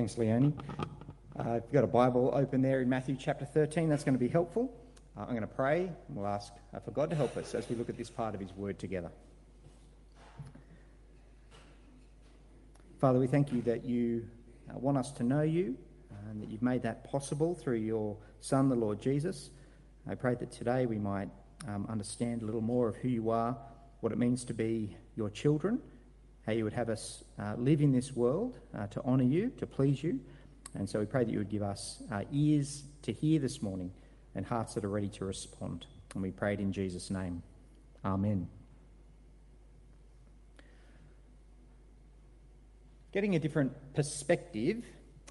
Thanks, Leonie. Uh, if you've got a Bible open there in Matthew chapter 13, that's going to be helpful. Uh, I'm going to pray and we'll ask uh, for God to help us as we look at this part of His Word together. Father, we thank you that you uh, want us to know you and that you've made that possible through your Son, the Lord Jesus. I pray that today we might um, understand a little more of who you are, what it means to be your children, how you would have us uh, live in this world uh, to honour you, to please you. And so we pray that you would give us uh, ears to hear this morning and hearts that are ready to respond. And we pray it in Jesus' name. Amen. Getting a different perspective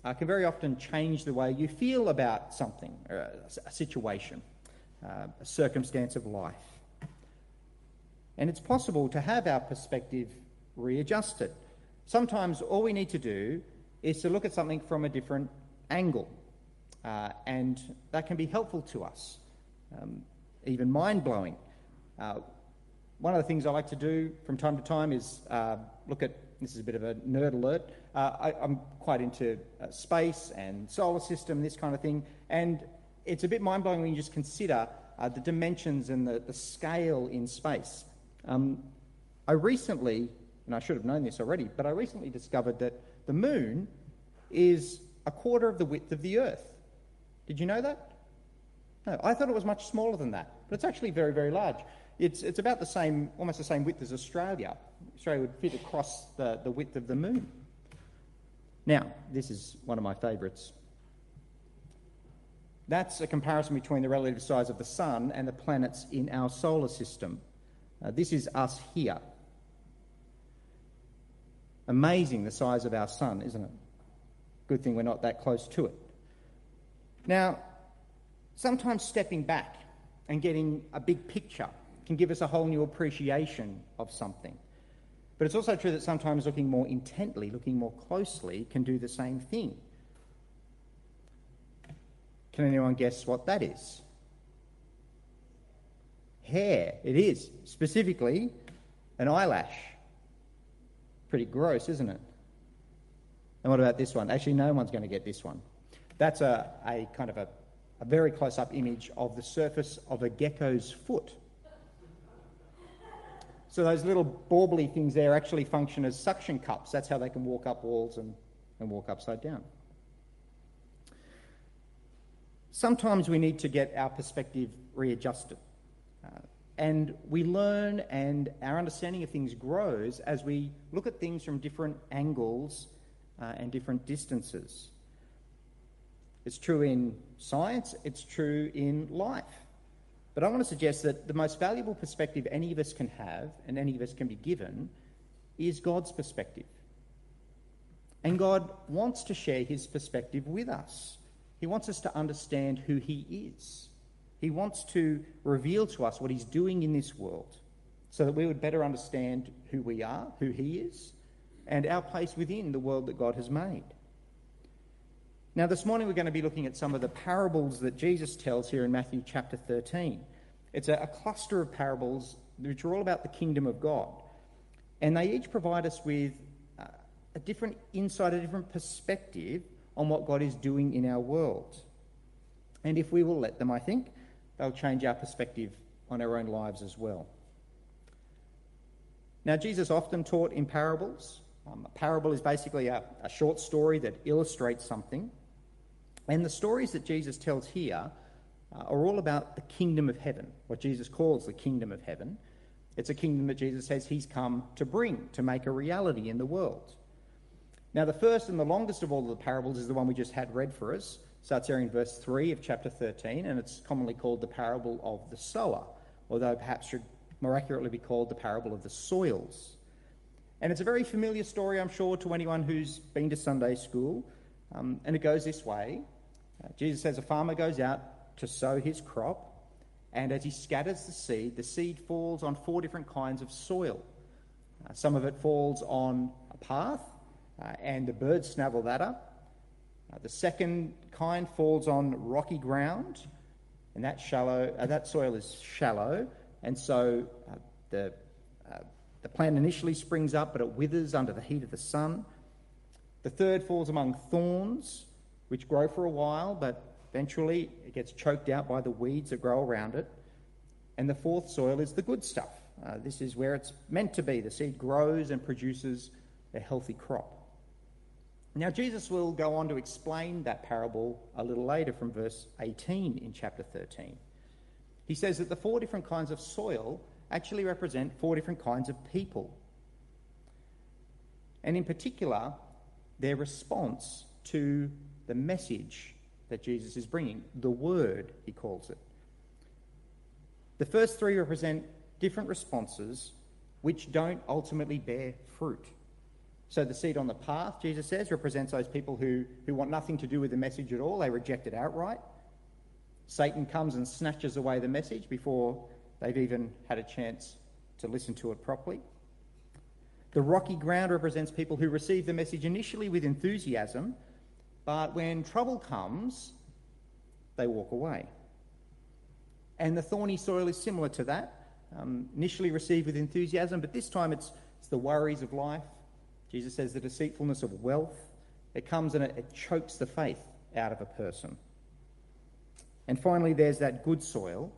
uh, can very often change the way you feel about something, a situation, uh, a circumstance of life. And it's possible to have our perspective readjusted. Sometimes all we need to do is to look at something from a different angle, uh, and that can be helpful to us, um, even mind blowing. Uh, one of the things I like to do from time to time is uh, look at this is a bit of a nerd alert. Uh, I, am quite into uh, space and solar system, this kind of thing, and it's a bit mind blowing when you just consider uh, the dimensions and the, the scale in space. Um, I recently, and I should have known this already, but I recently discovered that the moon is a quarter of the width of the Earth. Did you know that? No, I thought it was much smaller than that, but it's actually very, very large. It's, it's about the same, almost the same width as Australia. Australia would fit across the, the width of the moon. Now, this is one of my favourites. That's a comparison between the relative size of the Sun and the planets in our solar system. Uh, this is us here. Amazing the size of our Sun, isn't it? Good thing we're not that close to it. Now, sometimes stepping back and getting a big picture can give us a whole new appreciation of something. But it's also true that sometimes looking more intently, looking more closely, can do the same thing. Can anyone guess what that is? Hair. It is. Specifically, an eyelash. Pretty gross, isn't it? And what about this one? Actually, no one's going to get this one. That's a, a kind of a, a very close up image of the surface of a gecko's foot. So those little bauble things there actually function as suction cups. That's how they can walk up walls and, and walk upside down. Sometimes we need to get our perspective readjusted. Uh, and we learn and our understanding of things grows as we look at things from different angles uh, and different distances. It's true in science, it's true in life. But I want to suggest that the most valuable perspective any of us can have and any of us can be given is God's perspective. And God wants to share his perspective with us. He wants us to understand who he is. He wants to reveal to us what he's doing in this world so that we would better understand who we are, who he is, and our place within the world that God has made. Now, this morning we're going to be looking at some of the parables that Jesus tells here in Matthew chapter 13. It's a, cluster of parables which are all about the kingdom of God. And they each provide us with uh, a different insight, a different perspective on what God is doing in our world. And if we will let them, I think, they'll change our perspective on our own lives as well. Now, Jesus often taught in parables. Um, a parable is basically a, a short story that illustrates something. And the stories that Jesus tells here uh, are all about the kingdom of heaven, what Jesus calls the kingdom of heaven. It's a kingdom that Jesus says he's come to bring, to make a reality in the world. Now, the first and the longest of all of the parables is the one we just had read for us. Starts here in verse 3 of chapter 13, and it's commonly called the parable of the sower, although perhaps should more accurately be called the parable of the soils. And it's a very familiar story, I'm sure, to anyone who's been to Sunday school. Um, and it goes this way uh, Jesus says a farmer goes out to sow his crop, and as he scatters the seed, the seed falls on four different kinds of soil. Uh, some of it falls on a path, uh, and the birds snavel that up. Uh, the second kind falls on rocky ground, and that shallow, uh, that soil is shallow, and so uh, the the plant initially springs up, but it withers under the heat of the sun. The third falls among thorns, which grow for a while, but eventually it gets choked out by the weeds that grow around it. And the fourth soil is the good stuff. Uh, this is where it's meant to be. The seed grows and produces a healthy crop. Now, Jesus will go on to explain that parable a little later from verse 18 in chapter 13. He says that the four different kinds of soil actually represent four different kinds of people. And in particular, their response to the message that Jesus is bringing, the word, he calls it. The first three represent different responses which don't ultimately bear fruit. So the seed on the path, Jesus says, represents those people who, who want nothing to do with the message at all. They reject it outright. Satan comes and snatches away the message before they've even had a chance to listen to it properly. The rocky ground represents people who receive the message initially with enthusiasm, but when trouble comes, they walk away. And the thorny soil is similar to that. Um, initially received with enthusiasm, but this time it's, it's the worries of life, Jesus says the deceitfulness of wealth, it comes and it, it chokes the faith out of a person. And finally, there's that good soil,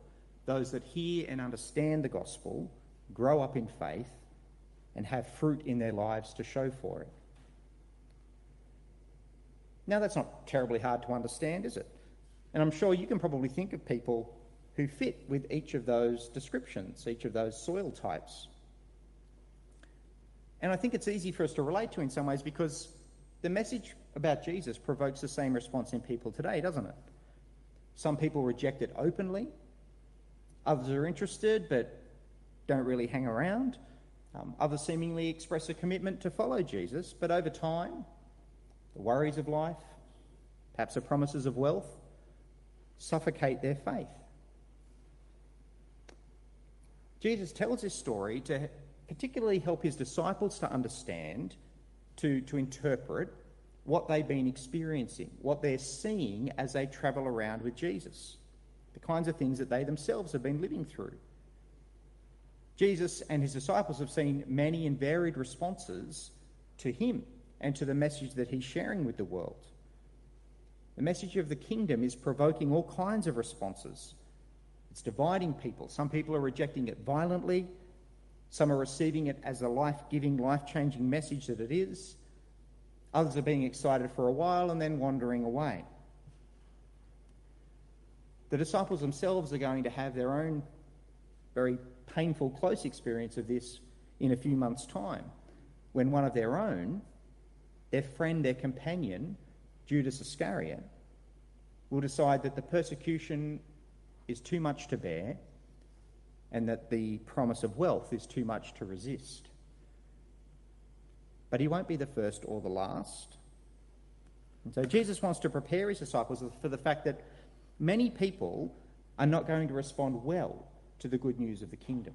those that hear and understand the gospel, grow up in faith, and have fruit in their lives to show for it. Now, that's not terribly hard to understand, is it? And I'm sure you can probably think of people who fit with each of those descriptions, each of those soil types. And I think it's easy for us to relate to in some ways because the message about Jesus provokes the same response in people today, doesn't it? Some people reject it openly, others are interested but don't really hang around. Um, others seemingly express a commitment to follow Jesus, but over time, the worries of life, perhaps the promises of wealth, suffocate their faith. Jesus tells this story to particularly help his disciples to understand, to, to interpret what they've been experiencing, what they're seeing as they travel around with Jesus, the kinds of things that they themselves have been living through. Jesus and his disciples have seen many and varied responses to him and to the message that he's sharing with the world. The message of the kingdom is provoking all kinds of responses. It's dividing people. Some people are rejecting it violently, some are receiving it as a life giving, life changing message that it is. Others are being excited for a while and then wandering away. The disciples themselves are going to have their own very painful, close experience of this in a few months' time when one of their own, their friend, their companion, Judas Iscariot, will decide that the persecution is too much to bear and that the promise of wealth is too much to resist. But he won't be the first or the last. And so Jesus wants to prepare his disciples for the fact that many people are not going to respond well to the good news of the kingdom.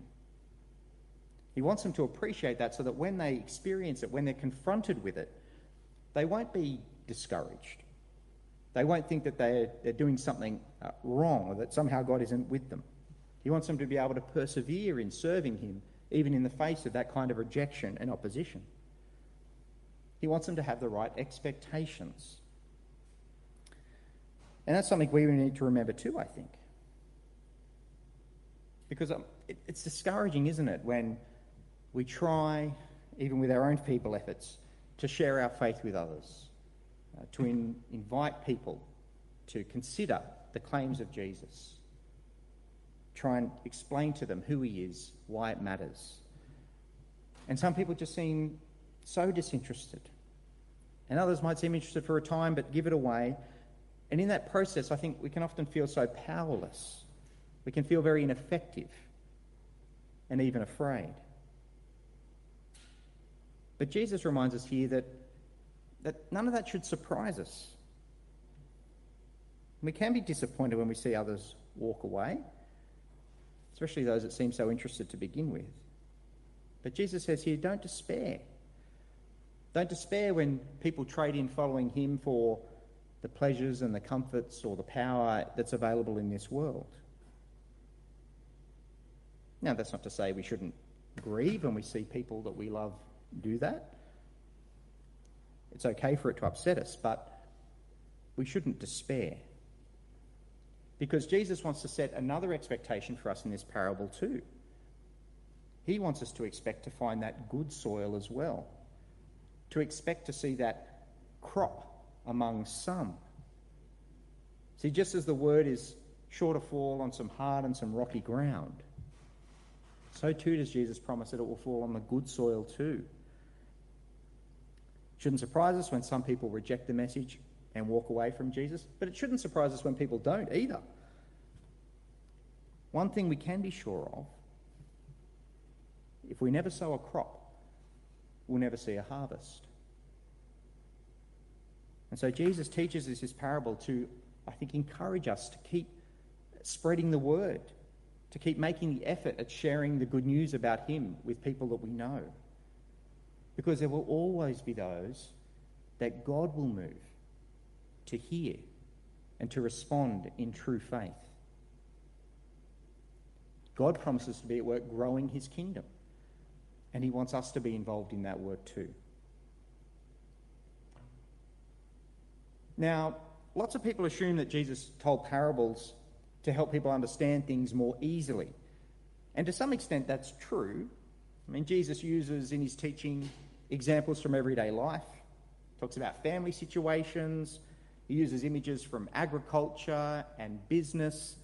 He wants them to appreciate that so that when they experience it, when they're confronted with it, they won't be discouraged. They won't think that they're, they're doing something uh, wrong or that somehow God isn't with them. He wants them to be able to persevere in serving Him, even in the face of that kind of rejection and opposition. He wants them to have the right expectations. And that's something we need to remember too, I think. Because um, it's discouraging, isn't it, when we try, even with our own feeble efforts, to share our faith with others, uh, to in, invite people to consider the claims of Jesus try and explain to them who he is, why it matters. And some people just seem so disinterested. And others might seem interested for a time but give it away. And in that process, I think we can often feel so powerless. We can feel very ineffective and even afraid. But Jesus reminds us here that, that none of that should surprise us. We can be disappointed when we see others walk away especially those that seem so interested to begin with. But Jesus says here, don't despair. Don't despair when people trade in following him for the pleasures and the comforts or the power that's available in this world. Now, that's not to say we shouldn't grieve when we see people that we love do that. It's okay for it to upset us, but we shouldn't despair. Because Jesus wants to set another expectation for us in this parable too. He wants us to expect to find that good soil as well, to expect to see that crop among some. See, just as the word is sure to fall on some hard and some rocky ground, so too does Jesus promise that it will fall on the good soil too. Shouldn't surprise us when some people reject the message and walk away from Jesus, but it shouldn't surprise us when people don't either. One thing we can be sure of if we never sow a crop, we'll never see a harvest. And so Jesus teaches us this parable to, I think, encourage us to keep spreading the word, to keep making the effort at sharing the good news about Him with people that we know. Because there will always be those that God will move to hear and to respond in true faith. God promises to be at work growing his kingdom, and he wants us to be involved in that work too. Now, lots of people assume that Jesus told parables to help people understand things more easily. And to some extent, that's true. I mean, Jesus uses in his teaching examples from everyday life, talks about family situations, he uses images from agriculture and business,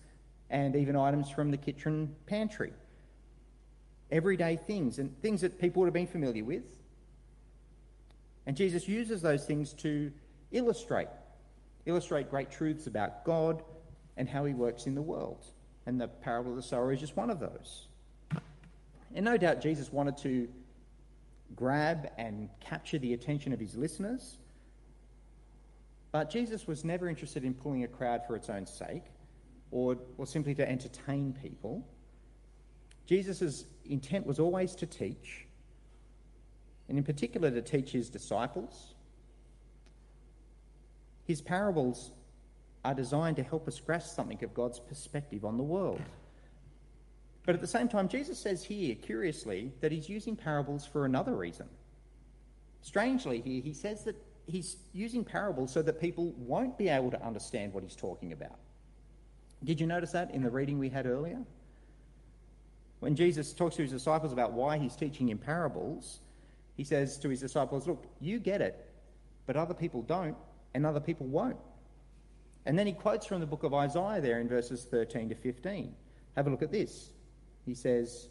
and even items from the kitchen pantry. Everyday things, and things that people would have been familiar with. And Jesus uses those things to illustrate, illustrate great truths about God and how he works in the world. And the parable of the sower is just one of those. And no doubt Jesus wanted to grab and capture the attention of his listeners. But Jesus was never interested in pulling a crowd for its own sake or, or simply to entertain people. Jesus' intent was always to teach, and in particular to teach his disciples. His parables are designed to help us grasp something of God's perspective on the world. But at the same time, Jesus says here, curiously, that he's using parables for another reason. Strangely, here, he says that he's using parables so that people won't be able to understand what he's talking about. Did you notice that in the reading we had earlier? When Jesus talks to his disciples about why he's teaching in parables, he says to his disciples, Look, you get it, but other people don't, and other people won't. And then he quotes from the book of Isaiah there in verses 13 to 15. Have a look at this. He says,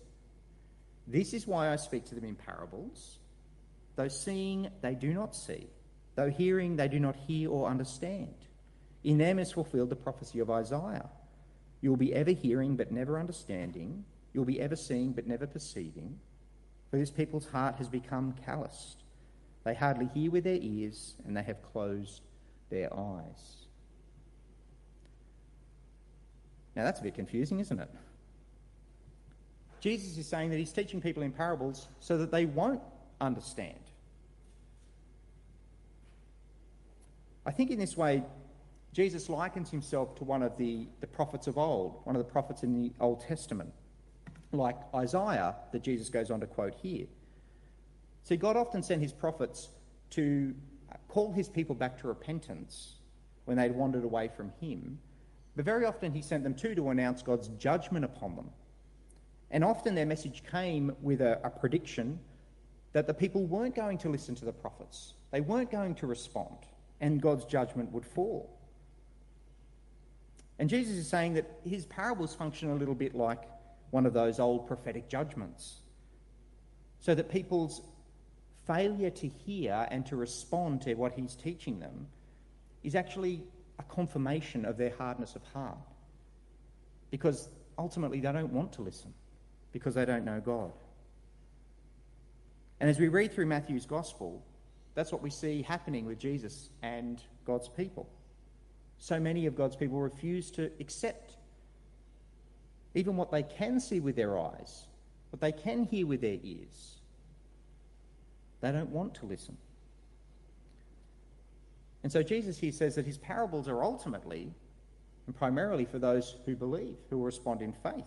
This is why I speak to them in parables. Though seeing, they do not see. Though hearing, they do not hear or understand. In them is fulfilled the prophecy of Isaiah. You will be ever hearing, but never understanding. You will be ever seeing, but never perceiving. For this people's heart has become calloused. They hardly hear with their ears, and they have closed their eyes. Now that's a bit confusing, isn't it? Jesus is saying that he's teaching people in parables so that they won't understand. I think in this way, Jesus likens himself to one of the, the prophets of old, one of the prophets in the Old Testament, like Isaiah, that Jesus goes on to quote here. See, God often sent his prophets to call his people back to repentance when they'd wandered away from him, but very often he sent them too to announce God's judgment upon them. And often their message came with a, a prediction that the people weren't going to listen to the prophets, they weren't going to respond, and God's judgment would fall. And Jesus is saying that his parables function a little bit like one of those old prophetic judgments. So that people's failure to hear and to respond to what he's teaching them is actually a confirmation of their hardness of heart. Because ultimately they don't want to listen because they don't know God. And as we read through Matthew's gospel, that's what we see happening with Jesus and God's people. So many of God's people refuse to accept even what they can see with their eyes, what they can hear with their ears. They don't want to listen. And so Jesus here says that his parables are ultimately and primarily for those who believe, who respond in faith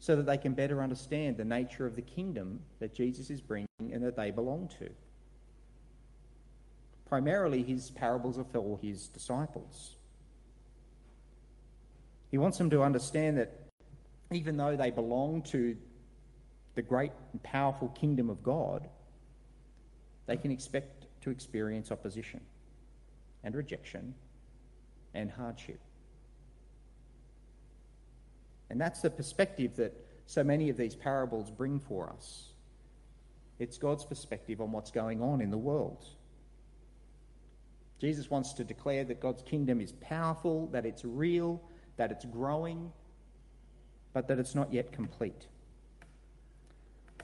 so that they can better understand the nature of the kingdom that Jesus is bringing and that they belong to. Primarily his parables are for his disciples. He wants them to understand that even though they belong to the great and powerful kingdom of God, they can expect to experience opposition and rejection and hardship. And that's the perspective that so many of these parables bring for us. It's God's perspective on what's going on in the world. Jesus wants to declare that God's kingdom is powerful, that it's real, that it's growing, but that it's not yet complete.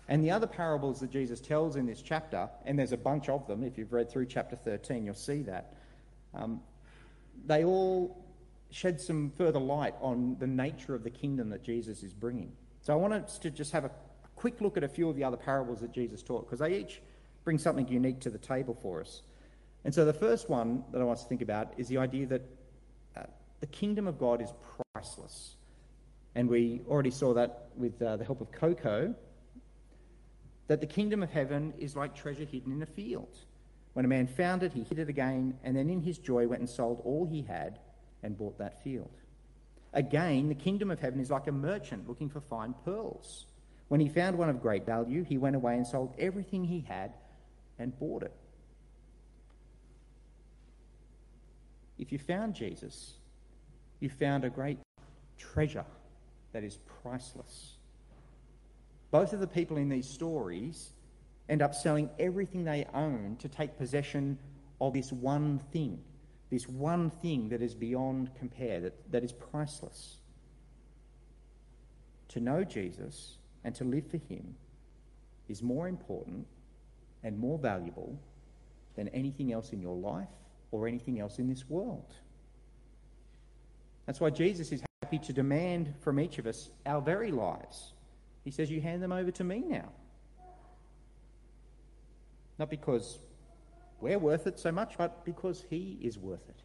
And the other parables that Jesus tells in this chapter, and there's a bunch of them, if you've read through chapter 13, you'll see that, um, they all shed some further light on the nature of the kingdom that Jesus is bringing. So I want us to just have a quick look at a few of the other parables that Jesus taught, because they each bring something unique to the table for us. And so the first one that I want us to think about is the idea that uh, the kingdom of God is priceless. And we already saw that with uh, the help of Coco, that the kingdom of heaven is like treasure hidden in a field. When a man found it, he hid it again, and then in his joy went and sold all he had and bought that field. Again, the kingdom of heaven is like a merchant looking for fine pearls. When he found one of great value, he went away and sold everything he had and bought it. If you found Jesus, you found a great treasure that is priceless. Both of the people in these stories end up selling everything they own to take possession of this one thing, this one thing that is beyond compare, that, that is priceless. To know Jesus and to live for him is more important and more valuable than anything else in your life or anything else in this world. That's why Jesus is happy to demand from each of us our very lives. He says, You hand them over to me now. Not because we're worth it so much, but because He is worth it.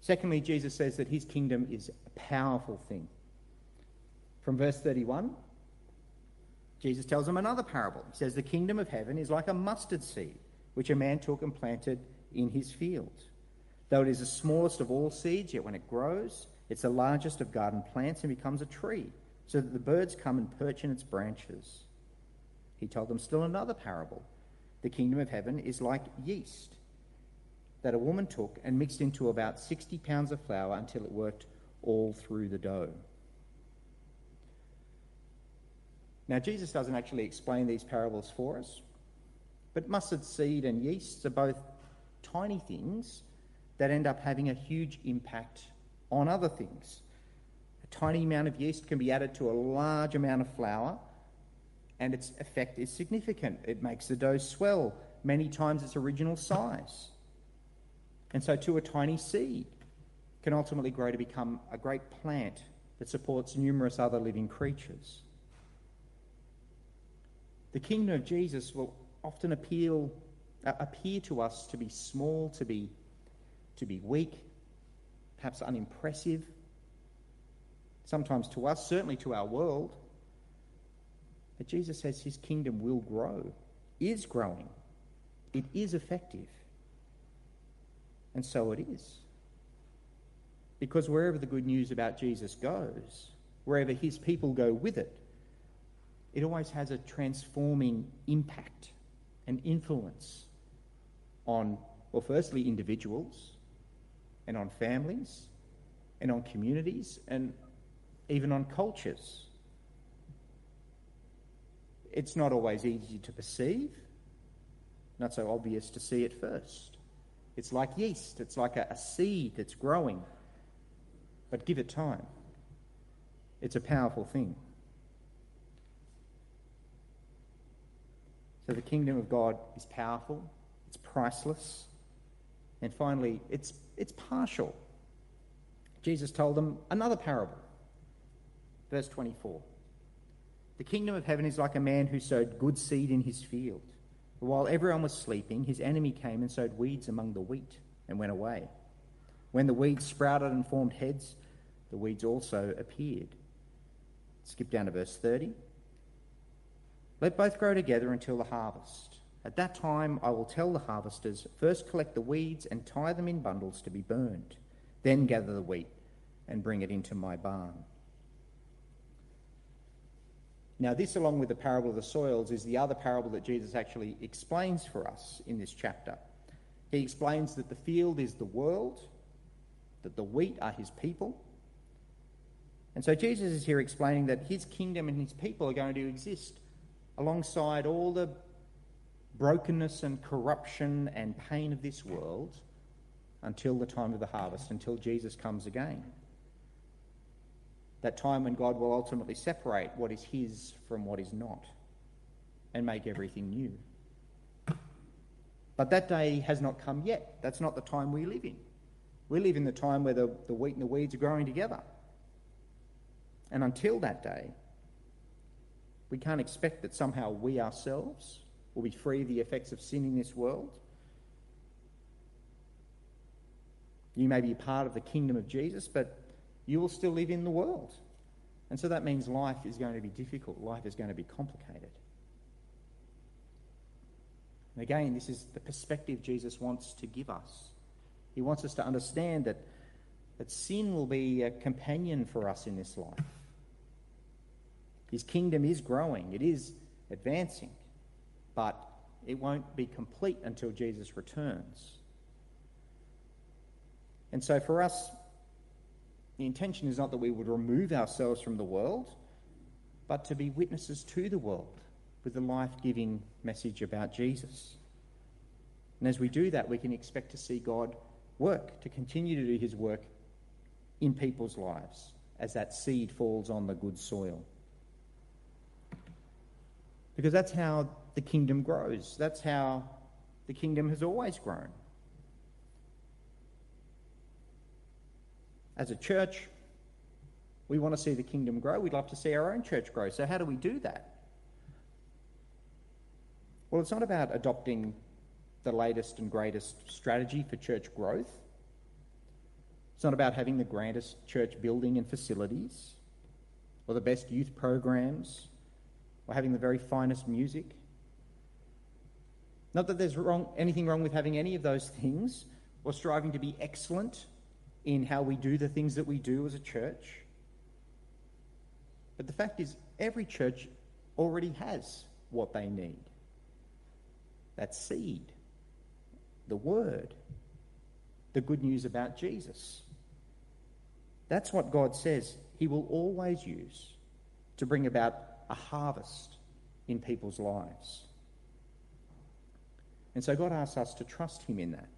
Secondly, Jesus says that His kingdom is a powerful thing. From verse 31, Jesus tells them another parable. He says, The kingdom of heaven is like a mustard seed, which a man took and planted in his field. Though it is the smallest of all seeds, yet when it grows, it's the largest of garden plants and becomes a tree, so that the birds come and perch in its branches. He told them still another parable. The kingdom of heaven is like yeast that a woman took and mixed into about 60 pounds of flour until it worked all through the dough. Now, Jesus doesn't actually explain these parables for us, but mustard seed and yeast are both tiny things that end up having a huge impact on other things. A tiny amount of yeast can be added to a large amount of flour, and its effect is significant. It makes the dough swell many times its original size. And so, too, a tiny seed can ultimately grow to become a great plant that supports numerous other living creatures. The kingdom of Jesus will often appeal, uh, appear to us to be small, to be, to be weak, perhaps unimpressive. Sometimes to us, certainly to our world. But Jesus says his kingdom will grow, is growing, it is effective. And so it is. Because wherever the good news about Jesus goes, wherever his people go with it, it always has a transforming impact and influence on, well, firstly, individuals and on families and on communities and even on cultures. It's not always easy to perceive, not so obvious to see at first. It's like yeast, it's like a, a seed that's growing. But give it time. It's a powerful thing. So the kingdom of God is powerful, it's priceless, and finally, it's, it's partial. Jesus told them another parable. Verse 24 The kingdom of heaven is like a man who sowed good seed in his field. But while everyone was sleeping, his enemy came and sowed weeds among the wheat and went away. When the weeds sprouted and formed heads, the weeds also appeared. Skip down to verse 30. Let both grow together until the harvest. At that time, I will tell the harvesters first collect the weeds and tie them in bundles to be burned, then gather the wheat and bring it into my barn. Now, this, along with the parable of the soils, is the other parable that Jesus actually explains for us in this chapter. He explains that the field is the world, that the wheat are his people. And so Jesus is here explaining that his kingdom and his people are going to exist alongside all the brokenness and corruption and pain of this world until the time of the harvest, until Jesus comes again. That time when God will ultimately separate what is His from what is not and make everything new. But that day has not come yet. That's not the time we live in. We live in the time where the, the wheat and the weeds are growing together. And until that day, we can't expect that somehow we ourselves will be free of the effects of sin in this world. You may be part of the kingdom of Jesus, but you will still live in the world. And so that means life is going to be difficult, life is going to be complicated. And again, this is the perspective Jesus wants to give us. He wants us to understand that, that sin will be a companion for us in this life. His kingdom is growing, it is advancing but it won't be complete until Jesus returns. And so for us, the intention is not that we would remove ourselves from the world, but to be witnesses to the world with the life giving message about Jesus. And as we do that, we can expect to see God work, to continue to do his work in people's lives as that seed falls on the good soil. Because that's how the kingdom grows. That's how the kingdom has always grown. As a church, we want to see the kingdom grow. We'd love to see our own church grow. So, how do we do that? Well, it's not about adopting the latest and greatest strategy for church growth. It's not about having the grandest church building and facilities or the best youth programs or having the very finest music. Not that there's wrong, anything wrong with having any of those things or striving to be excellent in how we do the things that we do as a church. But the fact is, every church already has what they need that seed, the word, the good news about Jesus. That's what God says He will always use to bring about a harvest in people's lives. And so God asks us to trust Him in that,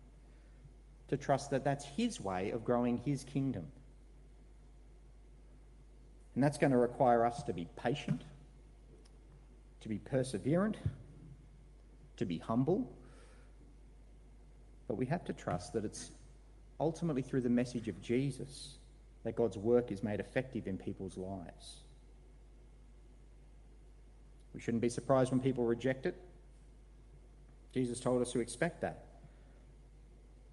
to trust that that's His way of growing His kingdom. And that's going to require us to be patient, to be perseverant, to be humble. But we have to trust that it's ultimately through the message of Jesus that God's work is made effective in people's lives. We shouldn't be surprised when people reject it. Jesus told us to expect that.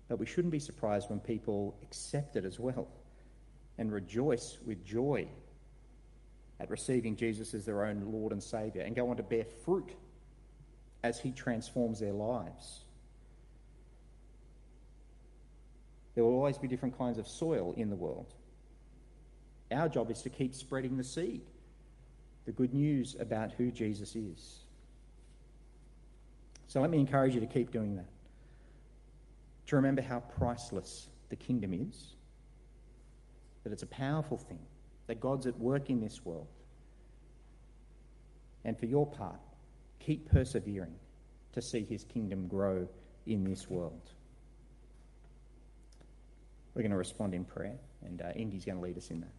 But we shouldn't be surprised when people accept it as well and rejoice with joy at receiving Jesus as their own Lord and Saviour and go on to bear fruit as He transforms their lives. There will always be different kinds of soil in the world. Our job is to keep spreading the seed, the good news about who Jesus is. So let me encourage you to keep doing that. To remember how priceless the kingdom is, that it's a powerful thing, that God's at work in this world. And for your part, keep persevering to see his kingdom grow in this world. We're going to respond in prayer, and uh, Indy's going to lead us in that.